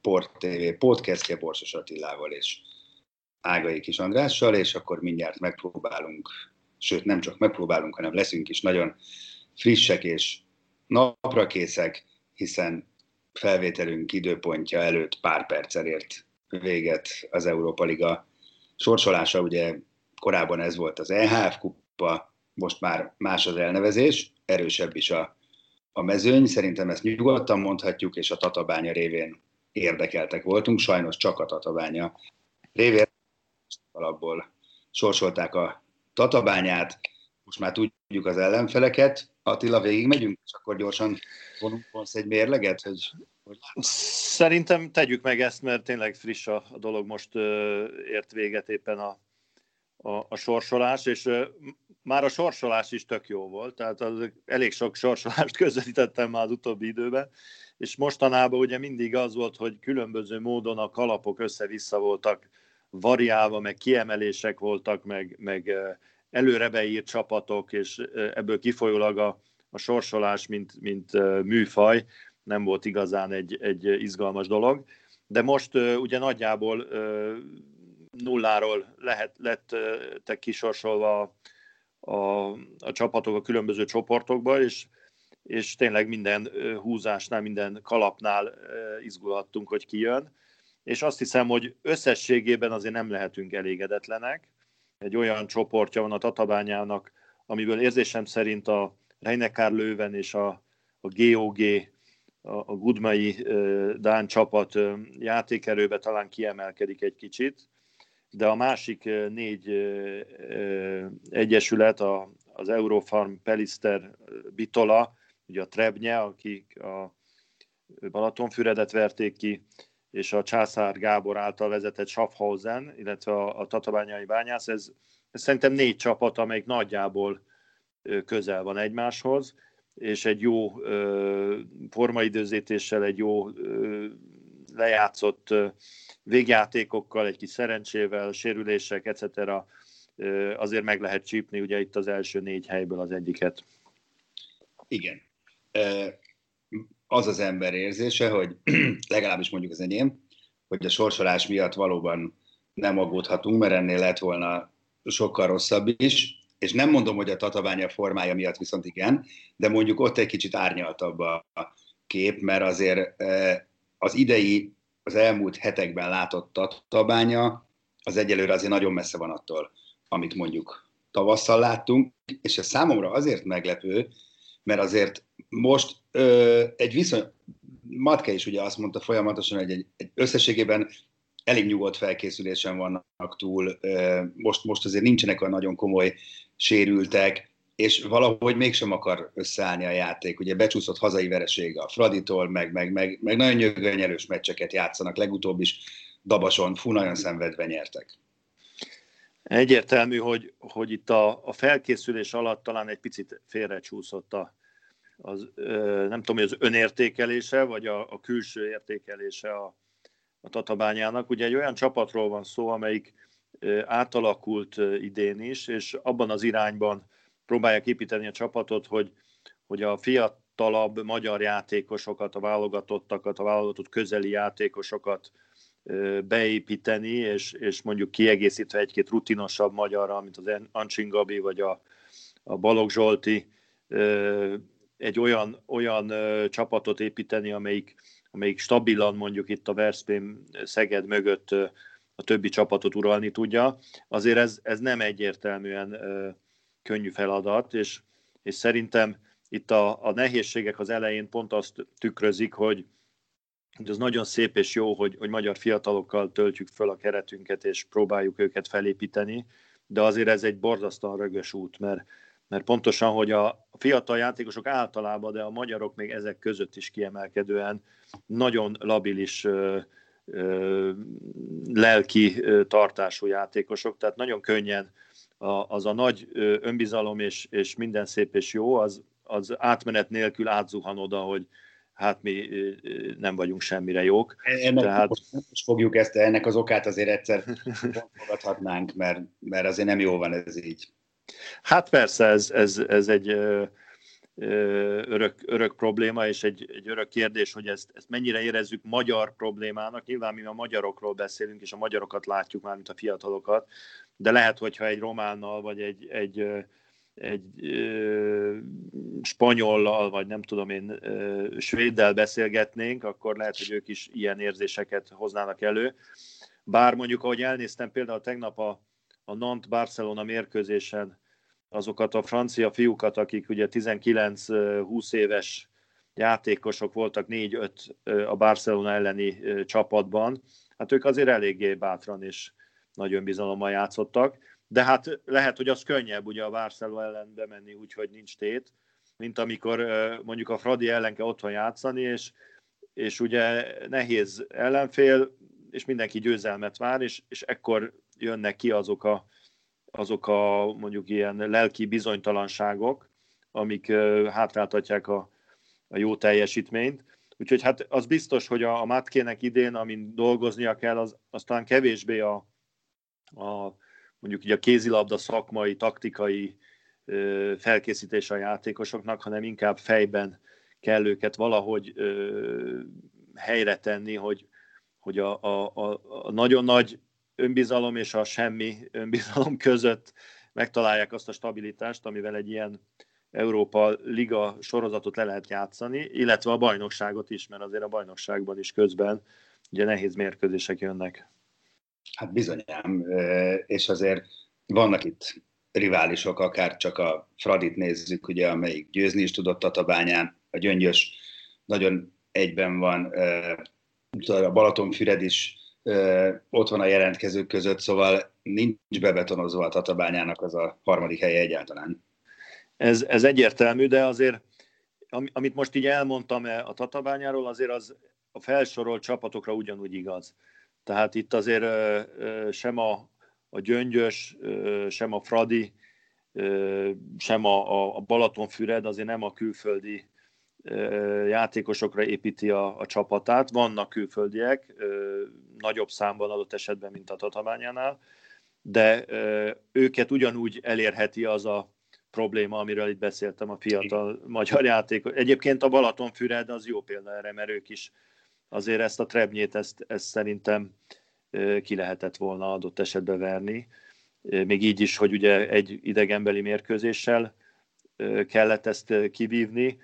Sport TV podcastje Borsos Attilával és Ágai Kis Andrással, és akkor mindjárt megpróbálunk, sőt nem csak megpróbálunk, hanem leszünk is nagyon frissek és naprakészek, hiszen felvételünk időpontja előtt pár perccel ért véget az Európa Liga sorsolása, ugye korábban ez volt az EHF kupa, most már más az elnevezés, erősebb is a, a mezőny, szerintem ezt nyugodtan mondhatjuk, és a Tatabánya révén érdekeltek voltunk, sajnos csak a Tatabánya révén alapból sorsolták a Tatabányát, most már tudjuk az ellenfeleket. Attila, végig megyünk, és akkor gyorsan vonunk vonsz egy mérleget, hogy. Szerintem tegyük meg ezt, mert tényleg friss a, a dolog, most ért véget éppen a, a, a sorsolás, és már a sorsolás is tök jó volt, tehát az, elég sok sorsolást közvetítettem már az utóbbi időben, és mostanában ugye mindig az volt, hogy különböző módon a kalapok össze-vissza voltak variálva, meg kiemelések voltak, meg, meg előre beírt csapatok, és ebből kifolyólag a, a sorsolás, mint, mint műfaj, nem volt igazán egy, egy izgalmas dolog. De most ugye nagyjából nulláról lehet, lettek kisorsolva a, a, a csapatok a különböző csoportokba, és és tényleg minden húzásnál, minden kalapnál izgulhattunk, hogy kijön. És azt hiszem, hogy összességében azért nem lehetünk elégedetlenek. Egy olyan csoportja van a Tatabányának, amiből érzésem szerint a Reinekár Lőven és a, a GOG, a, a Gudmai Dán csapat játékerőbe talán kiemelkedik egy kicsit, de a másik négy egyesület, az Eurofarm, Pelister, Bitola, ugye a Trebnye, akik a Balatonfüredet verték ki, és a Császár Gábor által vezetett Schaffhausen, illetve a, a Tatabányai Bányász, ez, ez szerintem négy csapat, amelyik nagyjából közel van egymáshoz, és egy jó formaidőzítéssel, egy jó lejátszott végjátékokkal, egy kis szerencsével, sérülések, etc. Azért meg lehet csípni ugye itt az első négy helyből az egyiket. Igen az az ember érzése, hogy legalábbis mondjuk az enyém, hogy a sorsolás miatt valóban nem aggódhatunk, mert ennél lett volna sokkal rosszabb is, és nem mondom, hogy a tatabánya formája miatt viszont igen, de mondjuk ott egy kicsit árnyaltabb a kép, mert azért az idei, az elmúlt hetekben látott tatabánya az egyelőre azért nagyon messze van attól, amit mondjuk tavasszal láttunk, és ez számomra azért meglepő, mert azért most ö, egy viszony, Matke is ugye azt mondta folyamatosan, hogy egy, egy összességében elég nyugodt felkészülésen vannak túl, ö, most, most azért nincsenek olyan nagyon komoly sérültek, és valahogy mégsem akar összeállni a játék. Ugye becsúszott hazai veresége a Fraditól, meg, meg, meg, meg nagyon nyögönyelős meccseket játszanak, legutóbb is Dabason, fú, nagyon szenvedve nyertek. Egyértelmű, hogy, hogy itt a, a felkészülés alatt talán egy picit félrecsúszott a, az, nem tudom, hogy az önértékelése, vagy a, a külső értékelése a, a Tatabányának. Ugye egy olyan csapatról van szó, amelyik átalakult idén is, és abban az irányban próbálják építeni a csapatot, hogy, hogy a fiatalabb magyar játékosokat, a válogatottakat, a válogatott közeli játékosokat beépíteni, és, és mondjuk kiegészítve egy-két rutinosabb magyarra, mint az Ancsin Gabi, vagy a, a Balogh Zsolti, egy olyan, olyan csapatot építeni, amelyik, amelyik stabilan mondjuk itt a Veszprém Szeged mögött a többi csapatot uralni tudja, azért ez, ez nem egyértelműen könnyű feladat, és, és szerintem itt a, a nehézségek az elején pont azt tükrözik, hogy, hogy az nagyon szép és jó, hogy, hogy magyar fiatalokkal töltjük föl a keretünket, és próbáljuk őket felépíteni, de azért ez egy borzasztóan rögös út, mert, mert pontosan, hogy a fiatal játékosok általában, de a magyarok még ezek között is kiemelkedően nagyon labilis lelki tartású játékosok, tehát nagyon könnyen az a nagy önbizalom és, és minden szép és jó, az, az átmenet nélkül átzuhan oda, hogy hát mi nem vagyunk semmire jók. Ennek Tehát... most fogjuk ezt, ennek az okát azért egyszer fogadhatnánk, mert, mert azért nem jó van ez így. Hát persze, ez, ez, ez egy örök, örök probléma, és egy, egy örök kérdés, hogy ezt, ezt mennyire érezzük magyar problémának. Nyilván mi a magyarokról beszélünk, és a magyarokat látjuk már, mint a fiatalokat, de lehet, hogyha egy románnal, vagy egy, egy, egy ö, spanyollal, vagy nem tudom én, ö, svéddel beszélgetnénk, akkor lehet, hogy ők is ilyen érzéseket hoznának elő. Bár mondjuk, ahogy elnéztem például tegnap a, a Nant-Barcelona mérkőzésen, azokat a francia fiúkat, akik ugye 19-20 éves játékosok voltak, 4-5 a Barcelona elleni csapatban, hát ők azért eléggé bátran és nagy önbizalommal játszottak, de hát lehet, hogy az könnyebb ugye a Barcelona ellen bemenni úgyhogy nincs tét, mint amikor mondjuk a Fradi ellen kell otthon játszani, és, és ugye nehéz ellenfél, és mindenki győzelmet vár, és, és ekkor jönnek ki azok a azok a mondjuk ilyen lelki bizonytalanságok, amik hátráltatják a, a jó teljesítményt. Úgyhogy hát az biztos, hogy a, a Mátkének idén, amin dolgoznia kell, az aztán kevésbé a, a mondjuk így a kézilabda szakmai, taktikai ö, felkészítés a játékosoknak, hanem inkább fejben kell őket valahogy ö, helyre tenni, hogy, hogy a, a, a, a nagyon nagy önbizalom és a semmi önbizalom között megtalálják azt a stabilitást, amivel egy ilyen Európa Liga sorozatot le lehet játszani, illetve a bajnokságot is, mert azért a bajnokságban is közben ugye nehéz mérkőzések jönnek. Hát bizonyám, és azért vannak itt riválisok, akár csak a Fradit nézzük, ugye, amelyik győzni is tudott Tatabányán, a Gyöngyös nagyon egyben van, a Balatonfüred is ott van a jelentkezők között, szóval nincs bebetonozva a Tatabányának az a harmadik helye egyáltalán. Ez, ez egyértelmű, de azért, amit most így elmondtam a Tatabányáról, azért az a felsorolt csapatokra ugyanúgy igaz. Tehát itt azért sem a, a Gyöngyös, sem a Fradi, sem a, a Balatonfüred azért nem a külföldi játékosokra építi a, a csapatát. Vannak külföldiek, nagyobb számban adott esetben, mint a Tatabányánál, de őket ugyanúgy elérheti az a probléma, amiről itt beszéltem, a fiatal magyar játék. Egyébként a Balatonfüred az jó példa erre, mert ők is azért ezt a trebnyét, ezt, ezt szerintem ki lehetett volna adott esetben verni. Még így is, hogy ugye egy idegenbeli mérkőzéssel kellett ezt kivívni,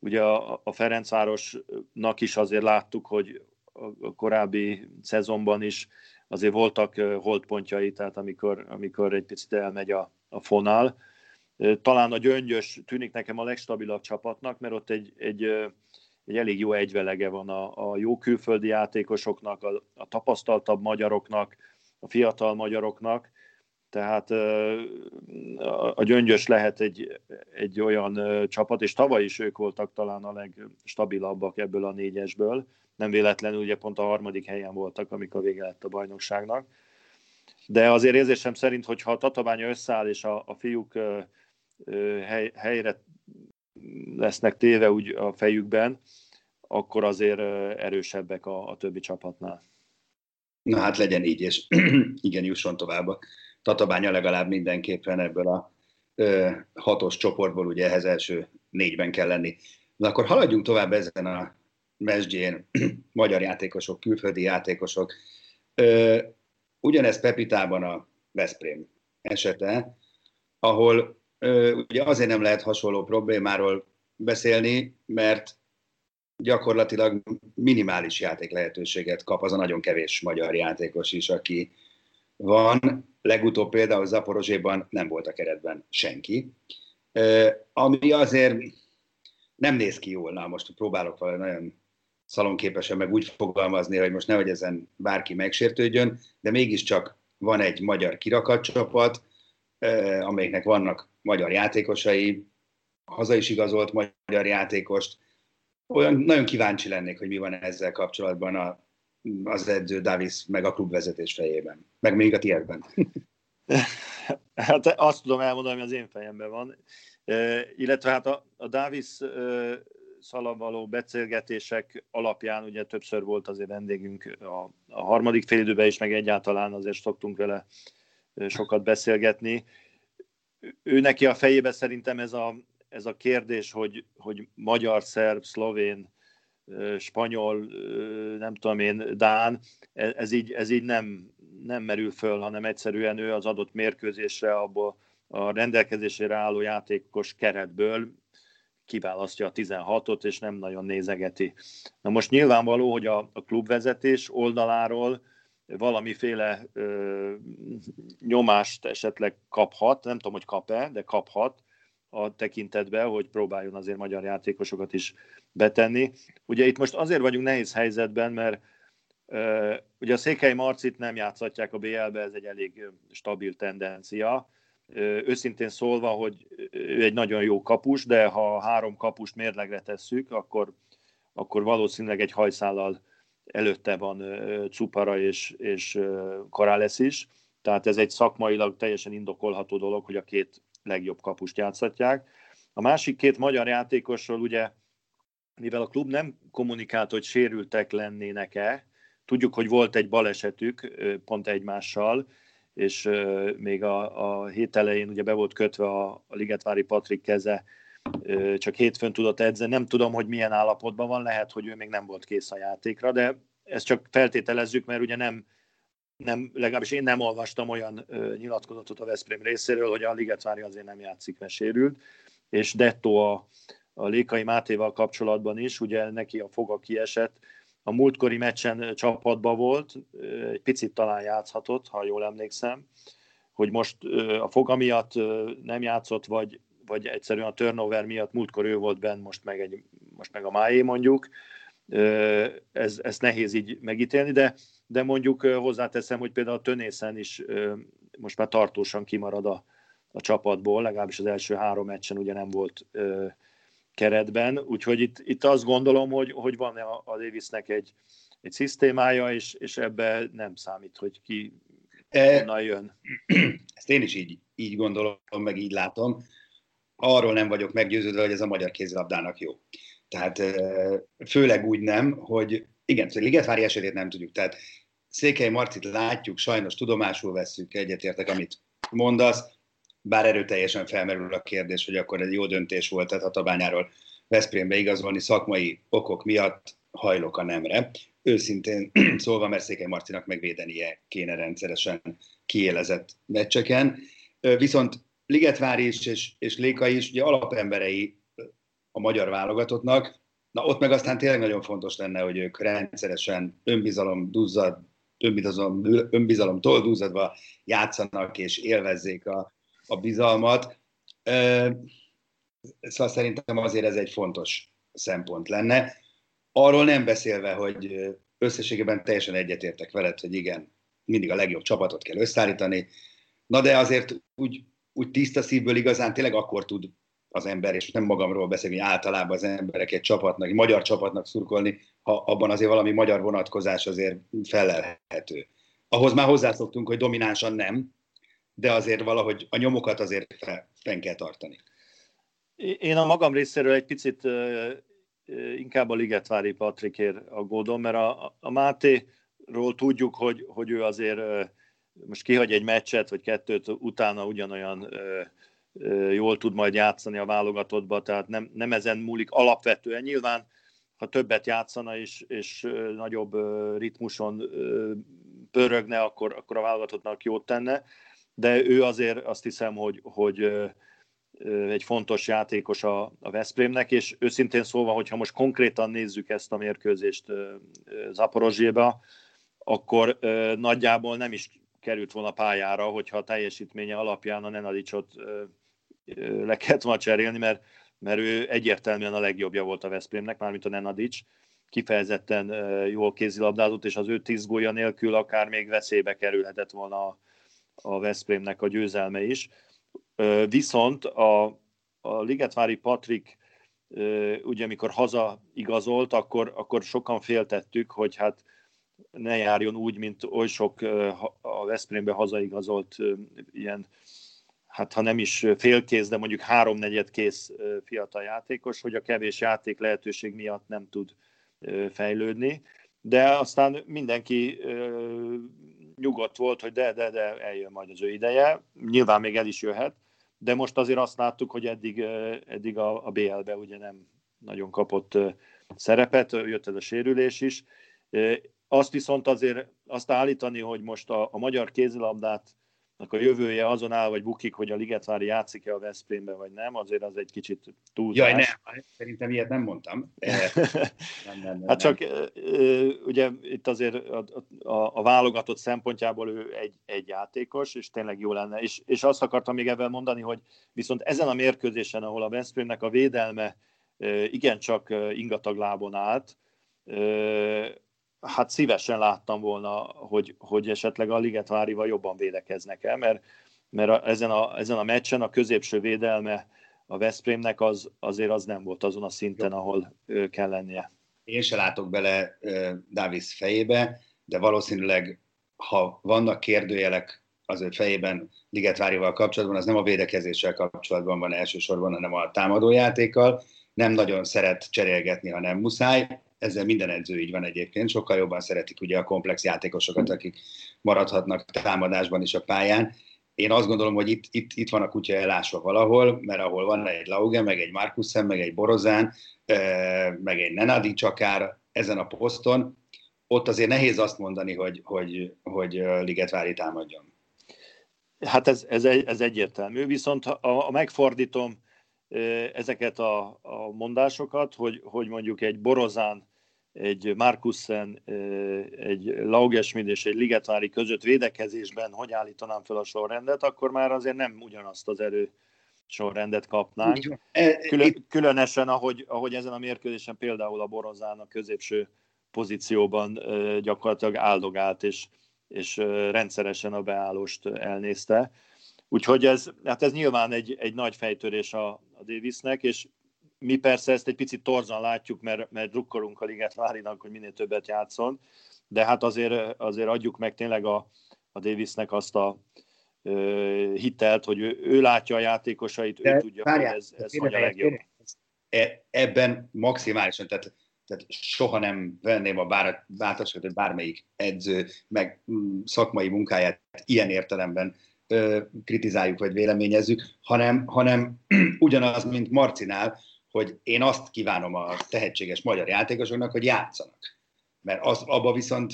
Ugye a, a Ferencvárosnak is azért láttuk, hogy a korábbi szezonban is azért voltak holdpontjai, tehát amikor, amikor egy picit elmegy a, a fonál. Talán a gyöngyös tűnik nekem a legstabilabb csapatnak, mert ott egy, egy, egy elég jó egyvelege van a, a jó külföldi játékosoknak, a, a tapasztaltabb magyaroknak, a fiatal magyaroknak, tehát a Gyöngyös lehet egy, egy olyan csapat, és tavaly is ők voltak talán a legstabilabbak ebből a négyesből. Nem véletlenül ugye pont a harmadik helyen voltak, amikor vége lett a bajnokságnak. De azért érzésem szerint, hogyha a tatabánya összeáll, és a, a fiúk hely, helyre lesznek téve úgy a fejükben, akkor azért erősebbek a, a többi csapatnál. Na hát legyen így, és igen, jusson tovább Tatabánya legalább mindenképpen ebből a ö, hatos csoportból, ugye ehhez első négyben kell lenni. Na akkor haladjunk tovább ezen a mesdjén, magyar játékosok, külföldi játékosok. Ö, ugyanez Pepitában a Veszprém esete, ahol ö, ugye azért nem lehet hasonló problémáról beszélni, mert gyakorlatilag minimális játék lehetőséget kap az a nagyon kevés magyar játékos is, aki van. Legutóbb például Zaporozséban nem volt a keretben senki, ami azért nem néz ki jól. Na, most próbálok valami nagyon szalonképesen meg úgy fogalmazni, hogy most nehogy ezen bárki megsértődjön, de mégiscsak van egy magyar kirakatcsapat, amelyiknek vannak magyar játékosai, haza is igazolt magyar játékost. Olyan nagyon kíváncsi lennék, hogy mi van ezzel kapcsolatban a, az edző Davis meg a klubvezetés fejében, meg még a tiédben. Hát azt tudom elmondani, ami az én fejemben van. E, illetve hát a, a Davis e, szalavaló beszélgetések alapján ugye többször volt azért vendégünk a, a harmadik félidőben is, meg egyáltalán azért szoktunk vele sokat beszélgetni. Ő neki a fejébe szerintem ez a, ez a kérdés, hogy, hogy magyar, szerb, szlovén, spanyol, nem tudom én, dán, e, ez így, ez így nem, nem merül föl, hanem egyszerűen ő az adott mérkőzésre abból a rendelkezésére álló játékos keretből kiválasztja a 16-ot, és nem nagyon nézegeti. Na most nyilvánvaló, hogy a, a klubvezetés oldaláról valamiféle ö, nyomást esetleg kaphat, nem tudom, hogy kap-e, de kaphat a tekintetben, hogy próbáljon azért magyar játékosokat is betenni. Ugye itt most azért vagyunk nehéz helyzetben, mert ö, ugye a Székely Marcit nem játszhatják a BL-be, ez egy elég stabil tendencia, Őszintén szólva, hogy ő egy nagyon jó kapus, de ha három kapust mérlegre tesszük, akkor, akkor valószínűleg egy hajszállal előtte van Cupara és, és Karálesz is. Tehát ez egy szakmailag teljesen indokolható dolog, hogy a két legjobb kapust játszhatják. A másik két magyar játékosról ugye, mivel a klub nem kommunikált, hogy sérültek lennének-e, tudjuk, hogy volt egy balesetük pont egymással, és még a, a hét elején ugye be volt kötve a, a Ligetvári Patrik keze, csak hétfőn tudott edzeni. Nem tudom, hogy milyen állapotban van, lehet, hogy ő még nem volt kész a játékra, de ezt csak feltételezzük, mert ugye nem, nem legalábbis én nem olvastam olyan ö, nyilatkozatot a Veszprém részéről, hogy a Ligetvári azért nem játszik, mert sérült, és Detto a, a Lékai Mátéval kapcsolatban is, ugye neki a foga kiesett, a múltkori meccsen csapatban volt, egy picit talán játszhatott, ha jól emlékszem, hogy most a foga miatt nem játszott, vagy, vagy egyszerűen a turnover miatt múltkor ő volt benn, most meg, egy, most meg a májé mondjuk. Ez, ez nehéz így megítélni, de, de mondjuk hozzáteszem, hogy például a Tönészen is most már tartósan kimarad a, a csapatból, legalábbis az első három meccsen ugye nem volt keretben, úgyhogy itt, itt azt gondolom, hogy, hogy van a, a Davisnek egy, egy szisztémája, és, és ebbe nem számít, hogy ki e, honnan jön. Ezt én is így, így gondolom, meg így látom. Arról nem vagyok meggyőződve, hogy ez a magyar kézilabdának jó. Tehát főleg úgy nem, hogy igen, a Ligetvári esetét nem tudjuk. Tehát Székely Marcit látjuk, sajnos tudomásul veszük, egyetértek, amit mondasz, bár erőteljesen felmerül a kérdés, hogy akkor egy jó döntés volt, tehát a tabányáról Veszprémbe igazolni szakmai okok miatt hajlok a nemre. Őszintén szólva, mert Székely Marcinak megvédenie kéne rendszeresen kiélezett meccseken. Viszont Ligetvári is és, és Léka is ugye alapemberei a magyar válogatottnak, na ott meg aztán tényleg nagyon fontos lenne, hogy ők rendszeresen önbizalom duzzad, önbizalom, önbizalomtól duzzadva játszanak és élvezzék a, a bizalmat. Szóval szerintem azért ez egy fontos szempont lenne. Arról nem beszélve, hogy összességében teljesen egyetértek veled, hogy igen, mindig a legjobb csapatot kell összeállítani, na de azért úgy, úgy tiszta szívből igazán tényleg akkor tud az ember, és nem magamról beszélni, általában az emberek egy csapatnak, egy magyar csapatnak szurkolni, ha abban azért valami magyar vonatkozás azért felelhető. Ahhoz már hozzászoktunk, hogy dominánsan nem, de azért valahogy a nyomokat azért fenn kell tartani. Én a magam részéről egy picit inkább a Ligetvári Patrikért aggódom, mert a, a Mátéról tudjuk, hogy, hogy ő azért most kihagy egy meccset, vagy kettőt, utána ugyanolyan jól tud majd játszani a válogatottba, tehát nem, nem ezen múlik alapvetően. Nyilván, ha többet játszana és, és nagyobb ritmuson pörögne, akkor, akkor a válogatottnak jót tenne, de ő azért azt hiszem, hogy, hogy egy fontos játékos a, a Veszprémnek, és őszintén szólva, hogyha most konkrétan nézzük ezt a mérkőzést Zaporozséba, akkor nagyjából nem is került volna pályára, hogyha a teljesítménye alapján a Nenadicsot le kellett volna cserélni, mert, mert ő egyértelműen a legjobbja volt a Veszprémnek, mármint a Nenadics, kifejezetten jól kézilabdázott, és az ő tíz gólya nélkül akár még veszélybe kerülhetett volna a, a Veszprémnek a győzelme is. Viszont a, a Ligetvári Patrik ugye amikor haza igazolt, akkor, akkor sokan féltettük, hogy hát ne járjon úgy, mint oly sok a Veszprémbe hazaigazolt ilyen, hát ha nem is félkész, de mondjuk háromnegyed kész fiatal játékos, hogy a kevés játék lehetőség miatt nem tud fejlődni. De aztán mindenki nyugodt volt, hogy de, de, de eljön majd az ő ideje. Nyilván még el is jöhet, de most azért azt láttuk, hogy eddig, eddig a, a BL-be ugye nem nagyon kapott szerepet, jött ez a sérülés is. Azt viszont azért azt állítani, hogy most a, a magyar kézilabdát a jövője azon áll, vagy bukik, hogy a Ligetvári játszik-e a Veszprémbe, vagy nem, azért az egy kicsit túlzás. Jaj, nem, szerintem ilyet nem mondtam. nem, nem, nem, hát csak ugye itt azért a, a, a válogatott szempontjából ő egy, egy játékos, és tényleg jó lenne. És, és azt akartam még ebben mondani, hogy viszont ezen a mérkőzésen, ahol a Veszprémnek a védelme igencsak ingatag lábon állt, hát szívesen láttam volna, hogy, hogy esetleg a Ligetvárival jobban védekeznek el, mert, mert a, ezen, a, ezen a meccsen a középső védelme a Veszprémnek az, azért az nem volt azon a szinten, ahol kell lennie. Én se látok bele uh, Davis fejébe, de valószínűleg, ha vannak kérdőjelek az ő fejében Ligetvárival kapcsolatban, az nem a védekezéssel kapcsolatban van elsősorban, hanem a támadójátékkal. Nem nagyon szeret cserélgetni, ha nem muszáj ezzel minden edző így van egyébként, sokkal jobban szeretik ugye a komplex játékosokat, akik maradhatnak támadásban is a pályán. Én azt gondolom, hogy itt, itt, itt van a kutya elásva valahol, mert ahol van egy Lauge, meg egy Markusen, meg egy Borozán, meg egy Nenadi csakár ezen a poszton, ott azért nehéz azt mondani, hogy, hogy, hogy Ligetvári támadjon. Hát ez, ez, ez egyértelmű, viszont a, a megfordítom ezeket a, a mondásokat, hogy, hogy mondjuk egy Borozán egy Markussen, egy Laugesmid és egy Ligetvári között védekezésben hogy állítanám fel a sorrendet, akkor már azért nem ugyanazt az erő sorrendet kapnánk. E, Külön, különösen, ahogy, ahogy ezen a mérkőzésen például a Borozán a középső pozícióban gyakorlatilag áldogált, és, és rendszeresen a beállost elnézte. Úgyhogy ez, hát ez nyilván egy, egy nagy fejtörés a, a Davisnek, és mi persze ezt egy picit torzan látjuk, mert, mert drukkolunk a Liget Várinak, hogy minél többet játszon, de hát azért, azért adjuk meg tényleg a, a Davisnek azt a ö, hitelt, hogy ő, ő látja a játékosait, de ő tudja, várjál, hogy ez, ez hogy a legjobb. E, ebben maximálisan, tehát, tehát soha nem venném a bár, bátorságot, bármelyik edző, meg mm, szakmai munkáját ilyen értelemben ö, kritizáljuk vagy véleményezzük, hanem, hanem ugyanaz, mint Marcinál, hogy én azt kívánom a tehetséges magyar játékosoknak, hogy játszanak. Mert az, abba viszont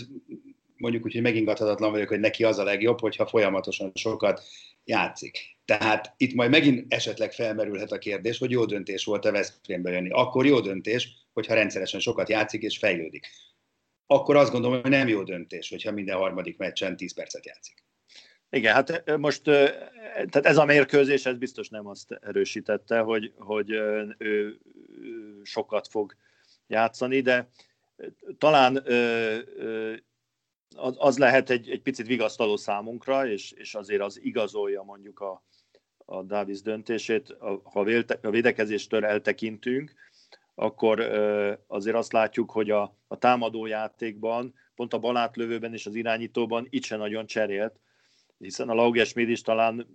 mondjuk úgy, hogy megingathatatlan vagyok, hogy neki az a legjobb, hogyha folyamatosan sokat játszik. Tehát itt majd megint esetleg felmerülhet a kérdés, hogy jó döntés volt a Veszprémbe jönni. Akkor jó döntés, hogyha rendszeresen sokat játszik és fejlődik. Akkor azt gondolom, hogy nem jó döntés, hogyha minden harmadik meccsen 10 percet játszik. Igen, hát most tehát ez a mérkőzés, ez biztos nem azt erősítette, hogy, hogy ő sokat fog játszani, de talán az lehet egy, egy picit vigasztaló számunkra, és, és azért az igazolja mondjuk a, a Davis döntését, ha a védekezéstől eltekintünk, akkor azért azt látjuk, hogy a, a támadó játékban, pont a balátlövőben és az irányítóban itt se nagyon cserélt, hiszen a Lauges is talán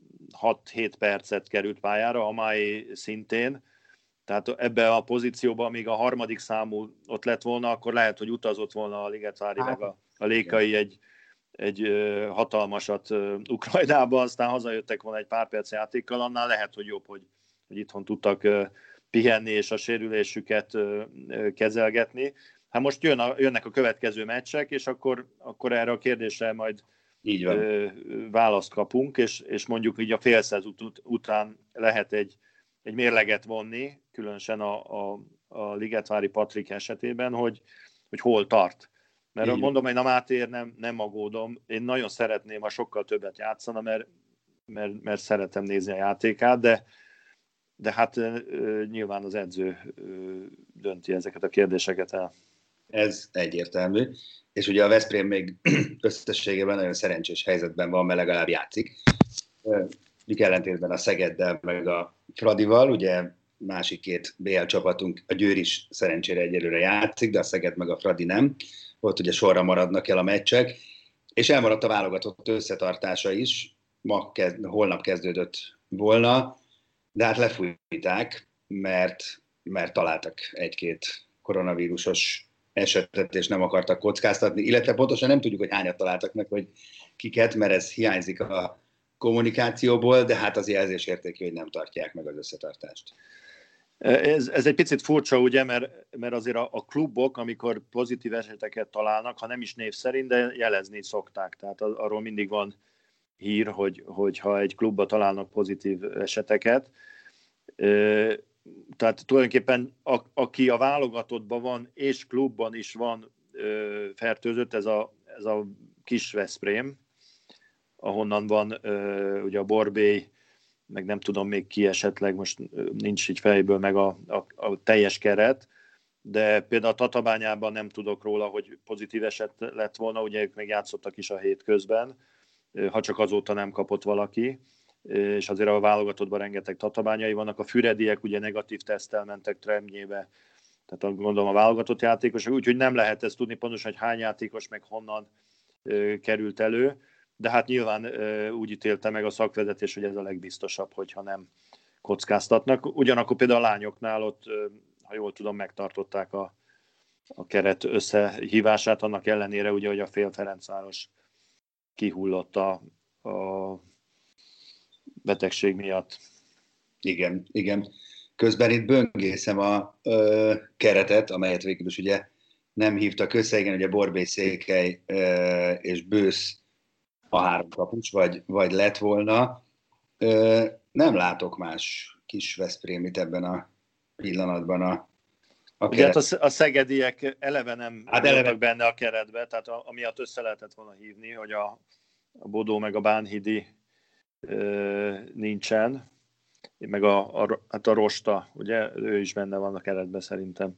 6-7 percet került pályára, a mai szintén, tehát ebbe a pozícióban még a harmadik számú ott lett volna, akkor lehet, hogy utazott volna a Ligetvári, hát, meg a, a Lékai egy, egy hatalmasat Ukrajnába, aztán hazajöttek volna egy pár perc játékkal, annál lehet, hogy jobb, hogy, hogy itthon tudtak pihenni és a sérülésüket kezelgetni. Hát most jön a, jönnek a következő meccsek, és akkor, akkor erre a kérdésre majd így van. választ kapunk, és, és mondjuk így a félszez ut- után lehet egy, egy mérleget vonni, különösen a, a, a Ligetvári Patrik esetében, hogy, hogy hol tart. Mert Így. mondom, hogy a Mátér nem, nem agódom. Én nagyon szeretném, ha sokkal többet játszana, mert, mert, mert szeretem nézni a játékát, de, de hát nyilván az edző dönti ezeket a kérdéseket el. Ez egyértelmű, és ugye a Veszprém még összességében nagyon szerencsés helyzetben van, mert legalább játszik. Mik ellentétben a Szegeddel, meg a Fradival, ugye másik két BL csapatunk, a Győr is szerencsére egyelőre játszik, de a Szeged meg a Fradi nem. Ott ugye sorra maradnak el a meccsek, és elmaradt a válogatott összetartása is, ma kezd, holnap kezdődött volna, de hát lefújták, mert, mert találtak egy-két koronavírusos esetet, és nem akartak kockáztatni, illetve pontosan nem tudjuk, hogy hányat találtak meg, hogy kiket, mert ez hiányzik a kommunikációból, de hát az jelzésértékű, hogy nem tartják meg az összetartást. Ez, ez egy picit furcsa, ugye, mert, mert azért a, a klubok, amikor pozitív eseteket találnak, ha nem is név szerint, de jelezni szokták. Tehát arról mindig van hír, hogy, hogy ha egy klubba találnak pozitív eseteket, tehát tulajdonképpen a, aki a válogatottban van, és klubban is van ö, fertőzött, ez a, ez a kis Veszprém, ahonnan van ö, ugye a Borbély, meg nem tudom még ki esetleg, most nincs így fejből meg a, a, a teljes keret, de például a Tatabányában nem tudok róla, hogy pozitív eset lett volna, ugye ők még játszottak is a hétközben, ha csak azóta nem kapott valaki, és azért a válogatottban rengeteg tatabányai vannak. A fürediek ugye negatív tesztel mentek Tremnyébe, tehát gondolom a válogatott játékosok, úgyhogy nem lehet ezt tudni pontosan, hogy hány játékos meg honnan került elő, de hát nyilván úgy ítélte meg a szakvezetés, hogy ez a legbiztosabb, hogyha nem kockáztatnak. Ugyanakkor például a lányoknál ott, ha jól tudom, megtartották a, a keret összehívását, annak ellenére ugye, hogy a fél Ferencváros kihullott a, a betegség miatt. Igen, igen. Közben itt böngészem a ö, keretet, amelyet végül is ugye nem hívtak össze, igen, ugye Borbély Székely ö, és Bősz a három kapus, vagy, vagy lett volna. Ö, nem látok más kis Veszprémit ebben a pillanatban a, a Ugye hát a, a szegediek eleve nem hát eleve... benne a keretbe, tehát a, amiatt össze lehetett volna hívni, hogy a, a Bodó meg a Bánhidi nincsen, meg a, a, hát a Rosta, ugye, ő is benne van a keretben szerintem.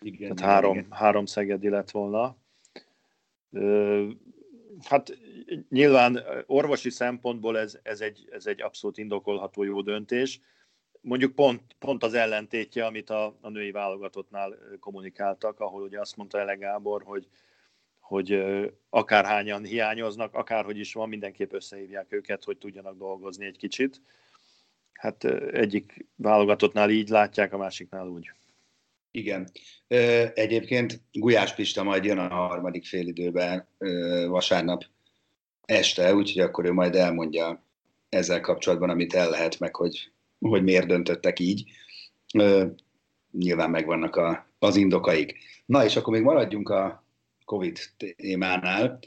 Igen, Tehát három, igen. három Szegedi lett volna. Hát nyilván orvosi szempontból ez, ez, egy, ez egy abszolút indokolható jó döntés. Mondjuk pont, pont az ellentétje, amit a, a női válogatottnál kommunikáltak, ahol ugye azt mondta Ele Gábor, hogy, hogy akárhányan hiányoznak, akárhogy is van, mindenképp összehívják őket, hogy tudjanak dolgozni egy kicsit. Hát egyik válogatottnál így látják, a másiknál úgy. Igen. Egyébként Gulyás Pista majd jön a harmadik félidőben vasárnap este, úgyhogy akkor ő majd elmondja ezzel kapcsolatban, amit el lehet, meg hogy, hogy miért döntöttek így. Nyilván megvannak a, az indokaik. Na és akkor még maradjunk a Covid témánál.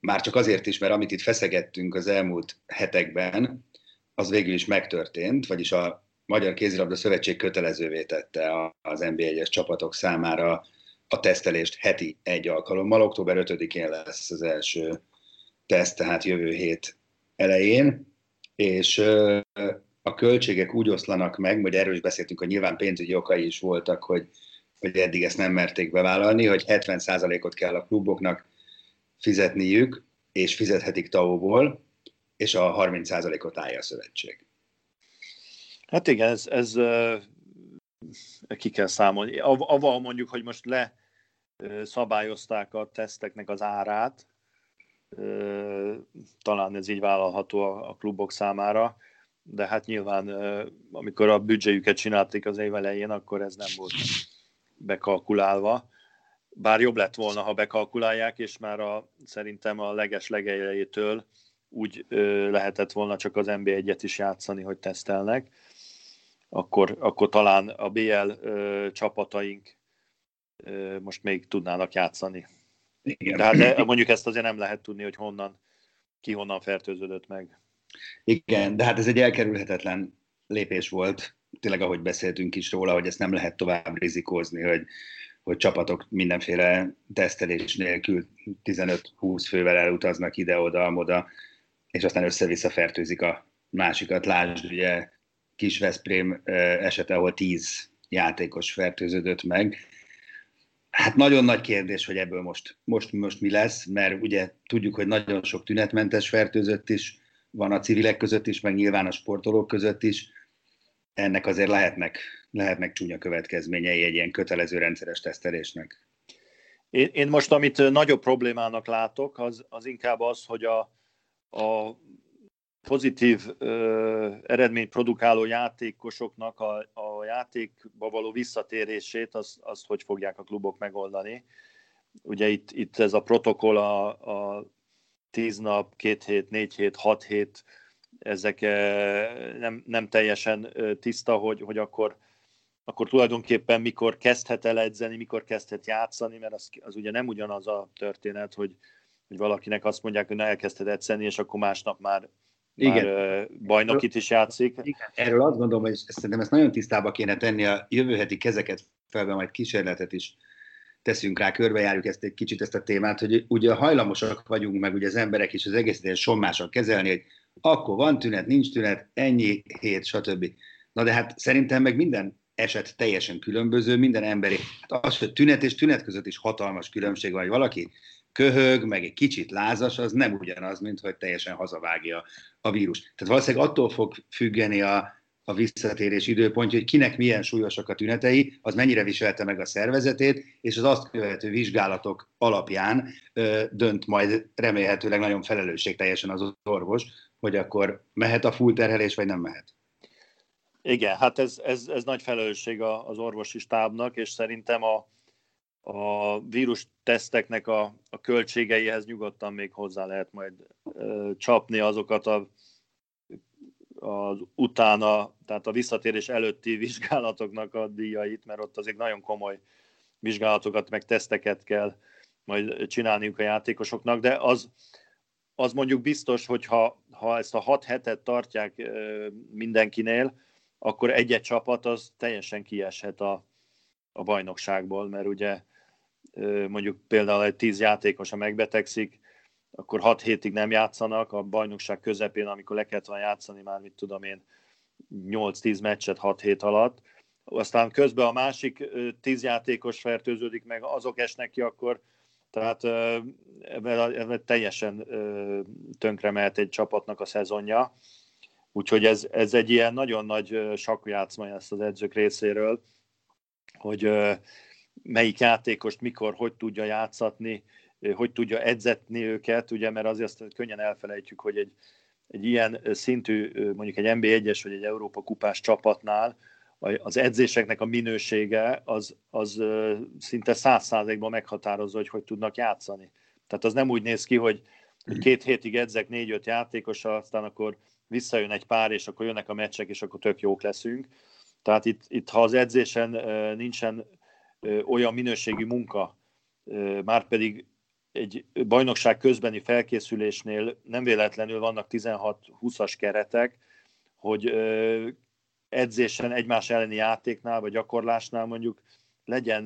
Már csak azért is, mert amit itt feszegettünk az elmúlt hetekben, az végül is megtörtént, vagyis a Magyar Kézilabda Szövetség kötelezővé tette az NB1-es csapatok számára a tesztelést heti egy alkalommal. Október 5-én lesz az első teszt, tehát jövő hét elején, és a költségek úgy oszlanak meg, hogy erről is beszéltünk, hogy nyilván pénzügyi okai is voltak, hogy, hogy eddig ezt nem merték bevállalni, hogy 70%-ot kell a kluboknak fizetniük, és fizethetik TAO-ból, és a 30%-ot állja a szövetség. Hát igen, ez, ez ki kell számolni. Aval mondjuk, hogy most le szabályozták a teszteknek az árát, talán ez így vállalható a klubok számára, de hát nyilván amikor a büdzséjüket csinálték az év elején, akkor ez nem volt bekalkulálva. Bár jobb lett volna, ha bekalkulálják, és már a, szerintem a leges legelejétől úgy ö, lehetett volna csak az NB1-et is játszani, hogy tesztelnek, akkor, akkor talán a BL ö, csapataink ö, most még tudnának játszani. Igen. De, hát, de mondjuk ezt azért nem lehet tudni, hogy honnan, ki honnan fertőződött meg. Igen, de hát ez egy elkerülhetetlen lépés volt, tényleg ahogy beszéltünk is róla, hogy ezt nem lehet tovább rizikózni, hogy, hogy csapatok mindenféle tesztelés nélkül 15-20 fővel elutaznak ide-oda-amoda, és aztán össze-vissza fertőzik a másikat. Lásd, ugye Kis Veszprém esete, ahol 10 játékos fertőződött meg. Hát nagyon nagy kérdés, hogy ebből most, most, most mi lesz, mert ugye tudjuk, hogy nagyon sok tünetmentes fertőzött is van a civilek között is, meg nyilván a sportolók között is. Ennek azért lehetnek, lehetnek csúnya következményei egy ilyen kötelező rendszeres tesztelésnek. Én, én most, amit nagyobb problémának látok, az, az inkább az, hogy a, a pozitív ö, eredményt produkáló játékosoknak a, a játékba való visszatérését, az, azt hogy fogják a klubok megoldani. Ugye itt, itt ez a protokoll a, a tíz nap, két hét, négy hét, hat hét, ezek nem, nem teljesen tiszta, hogy, hogy akkor, akkor tulajdonképpen mikor kezdhet el edzeni, mikor kezdhet játszani, mert az, az ugye nem ugyanaz a történet, hogy, hogy valakinek azt mondják, hogy ne elkezdted edzeni, és akkor másnap már igen. Már bajnokit is játszik. Igen. Erről azt gondolom, hogy szerintem ezt nagyon tisztába kéne tenni a jövő heti kezeket felve, majd kísérletet is teszünk rá, körbejárjuk ezt egy kicsit ezt a témát, hogy ugye hajlamosak vagyunk, meg ugye az emberek is az egész ilyen sommásan kezelni, hogy akkor van tünet, nincs tünet, ennyi hét, stb. Na de hát szerintem meg minden eset teljesen különböző, minden emberi. Hát az, hogy tünet és tünet között is hatalmas különbség van, hogy valaki köhög, meg egy kicsit lázas, az nem ugyanaz, mint hogy teljesen hazavágja a vírus. Tehát valószínűleg attól fog függeni a, a visszatérés időpontja, hogy kinek milyen súlyosak a tünetei, az mennyire viselte meg a szervezetét, és az azt követő vizsgálatok alapján ö, dönt majd remélhetőleg nagyon felelősségteljesen az orvos, hogy akkor mehet a full terhelés, vagy nem mehet. Igen, hát ez, ez, ez nagy felelősség az orvosi stábnak, és szerintem a, a vírus teszteknek a, a költségeihez nyugodtan még hozzá lehet majd ö, csapni azokat a az utána, tehát a visszatérés előtti vizsgálatoknak a díjait, mert ott azért nagyon komoly vizsgálatokat, meg teszteket kell majd csinálniuk a játékosoknak, de az, az mondjuk biztos, hogy ha, ha ezt a hat hetet tartják mindenkinél, akkor egy-egy csapat az teljesen kieshet a, a bajnokságból, mert ugye mondjuk például egy tíz játékos, ha megbetegszik, akkor 6 hétig nem játszanak, a bajnokság közepén, amikor le kellett volna játszani már, mit tudom én, 8-10 meccset 6 hét alatt, aztán közben a másik 10 játékos fertőződik meg, azok esnek ki akkor, tehát ebben teljesen tönkre mehet egy csapatnak a szezonja. Úgyhogy ez, ez egy ilyen nagyon nagy sakkjátszma ezt az edzők részéről, hogy melyik játékost mikor, hogy tudja játszatni, hogy tudja edzetni őket, ugye, mert azért azt könnyen elfelejtjük, hogy egy, egy ilyen szintű, mondjuk egy NB1-es vagy egy Európa kupás csapatnál az edzéseknek a minősége az, az szinte száz százalékban meghatározza, hogy hogy tudnak játszani. Tehát az nem úgy néz ki, hogy, két hétig edzek négy-öt játékossal, aztán akkor visszajön egy pár, és akkor jönnek a meccsek, és akkor tök jók leszünk. Tehát itt, itt ha az edzésen nincsen olyan minőségű munka, már pedig egy bajnokság közbeni felkészülésnél nem véletlenül vannak 16-20-as keretek, hogy edzésen egymás elleni játéknál vagy gyakorlásnál mondjuk legyen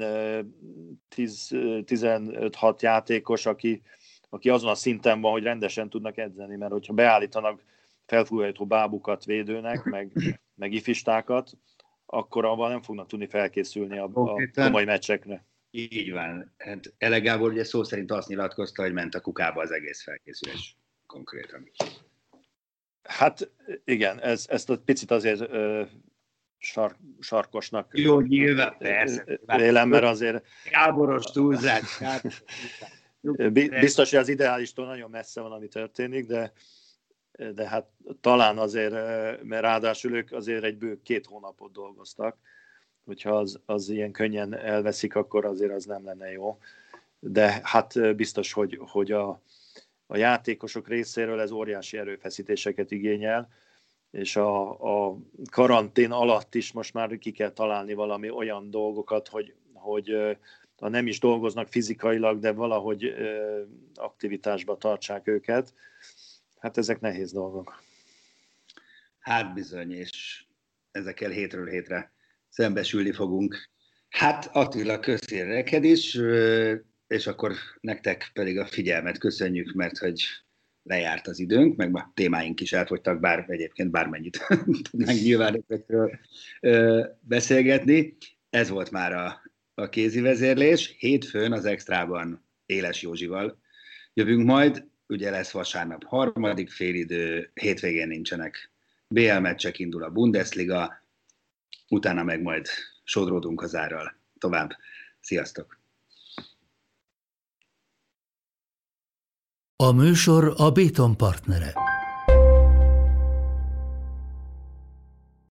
15-6 játékos, aki, aki azon a szinten van, hogy rendesen tudnak edzeni, mert hogyha beállítanak felfújható bábukat védőnek, meg, meg ifistákat, akkor abban nem fognak tudni felkészülni a, a komoly meccsekre. Így van. Hát Ele Gábor ugye szó szerint azt nyilatkozta, hogy ment a kukába az egész felkészülés konkrétan. Hát igen, ez, ezt a picit azért ö, sar, sarkosnak Jó, nyilván, persze. Vélem, mert azért... Gáboros túlzás. Hát- biztos, hogy az ideálistól nagyon messze van, ami történik, de, de hát talán azért, mert ráadásul ők azért egy bő két hónapot dolgoztak, hogyha az, az ilyen könnyen elveszik, akkor azért az nem lenne jó. De hát biztos, hogy, hogy a, a játékosok részéről ez óriási erőfeszítéseket igényel, és a, a karantén alatt is most már ki kell találni valami olyan dolgokat, hogy, hogy ha nem is dolgoznak fizikailag, de valahogy aktivitásba tartsák őket. Hát ezek nehéz dolgok. Hát bizony, és ezekkel hétről hétre szembesülni fogunk. Hát Attila, köszér neked is, és akkor nektek pedig a figyelmet köszönjük, mert hogy lejárt az időnk, meg a témáink is elfogytak, bár egyébként bármennyit tudnánk nyilván ezekről beszélgetni. Ez volt már a, a kézi vezérlés. Hétfőn az Extrában Éles Józsival jövünk majd. Ugye lesz vasárnap harmadik félidő, hétvégén nincsenek BL meccsek, indul a Bundesliga, utána meg majd sodródunk az árral tovább. Sziasztok! A műsor a Béton partnere.